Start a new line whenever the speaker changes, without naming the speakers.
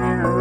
Bye.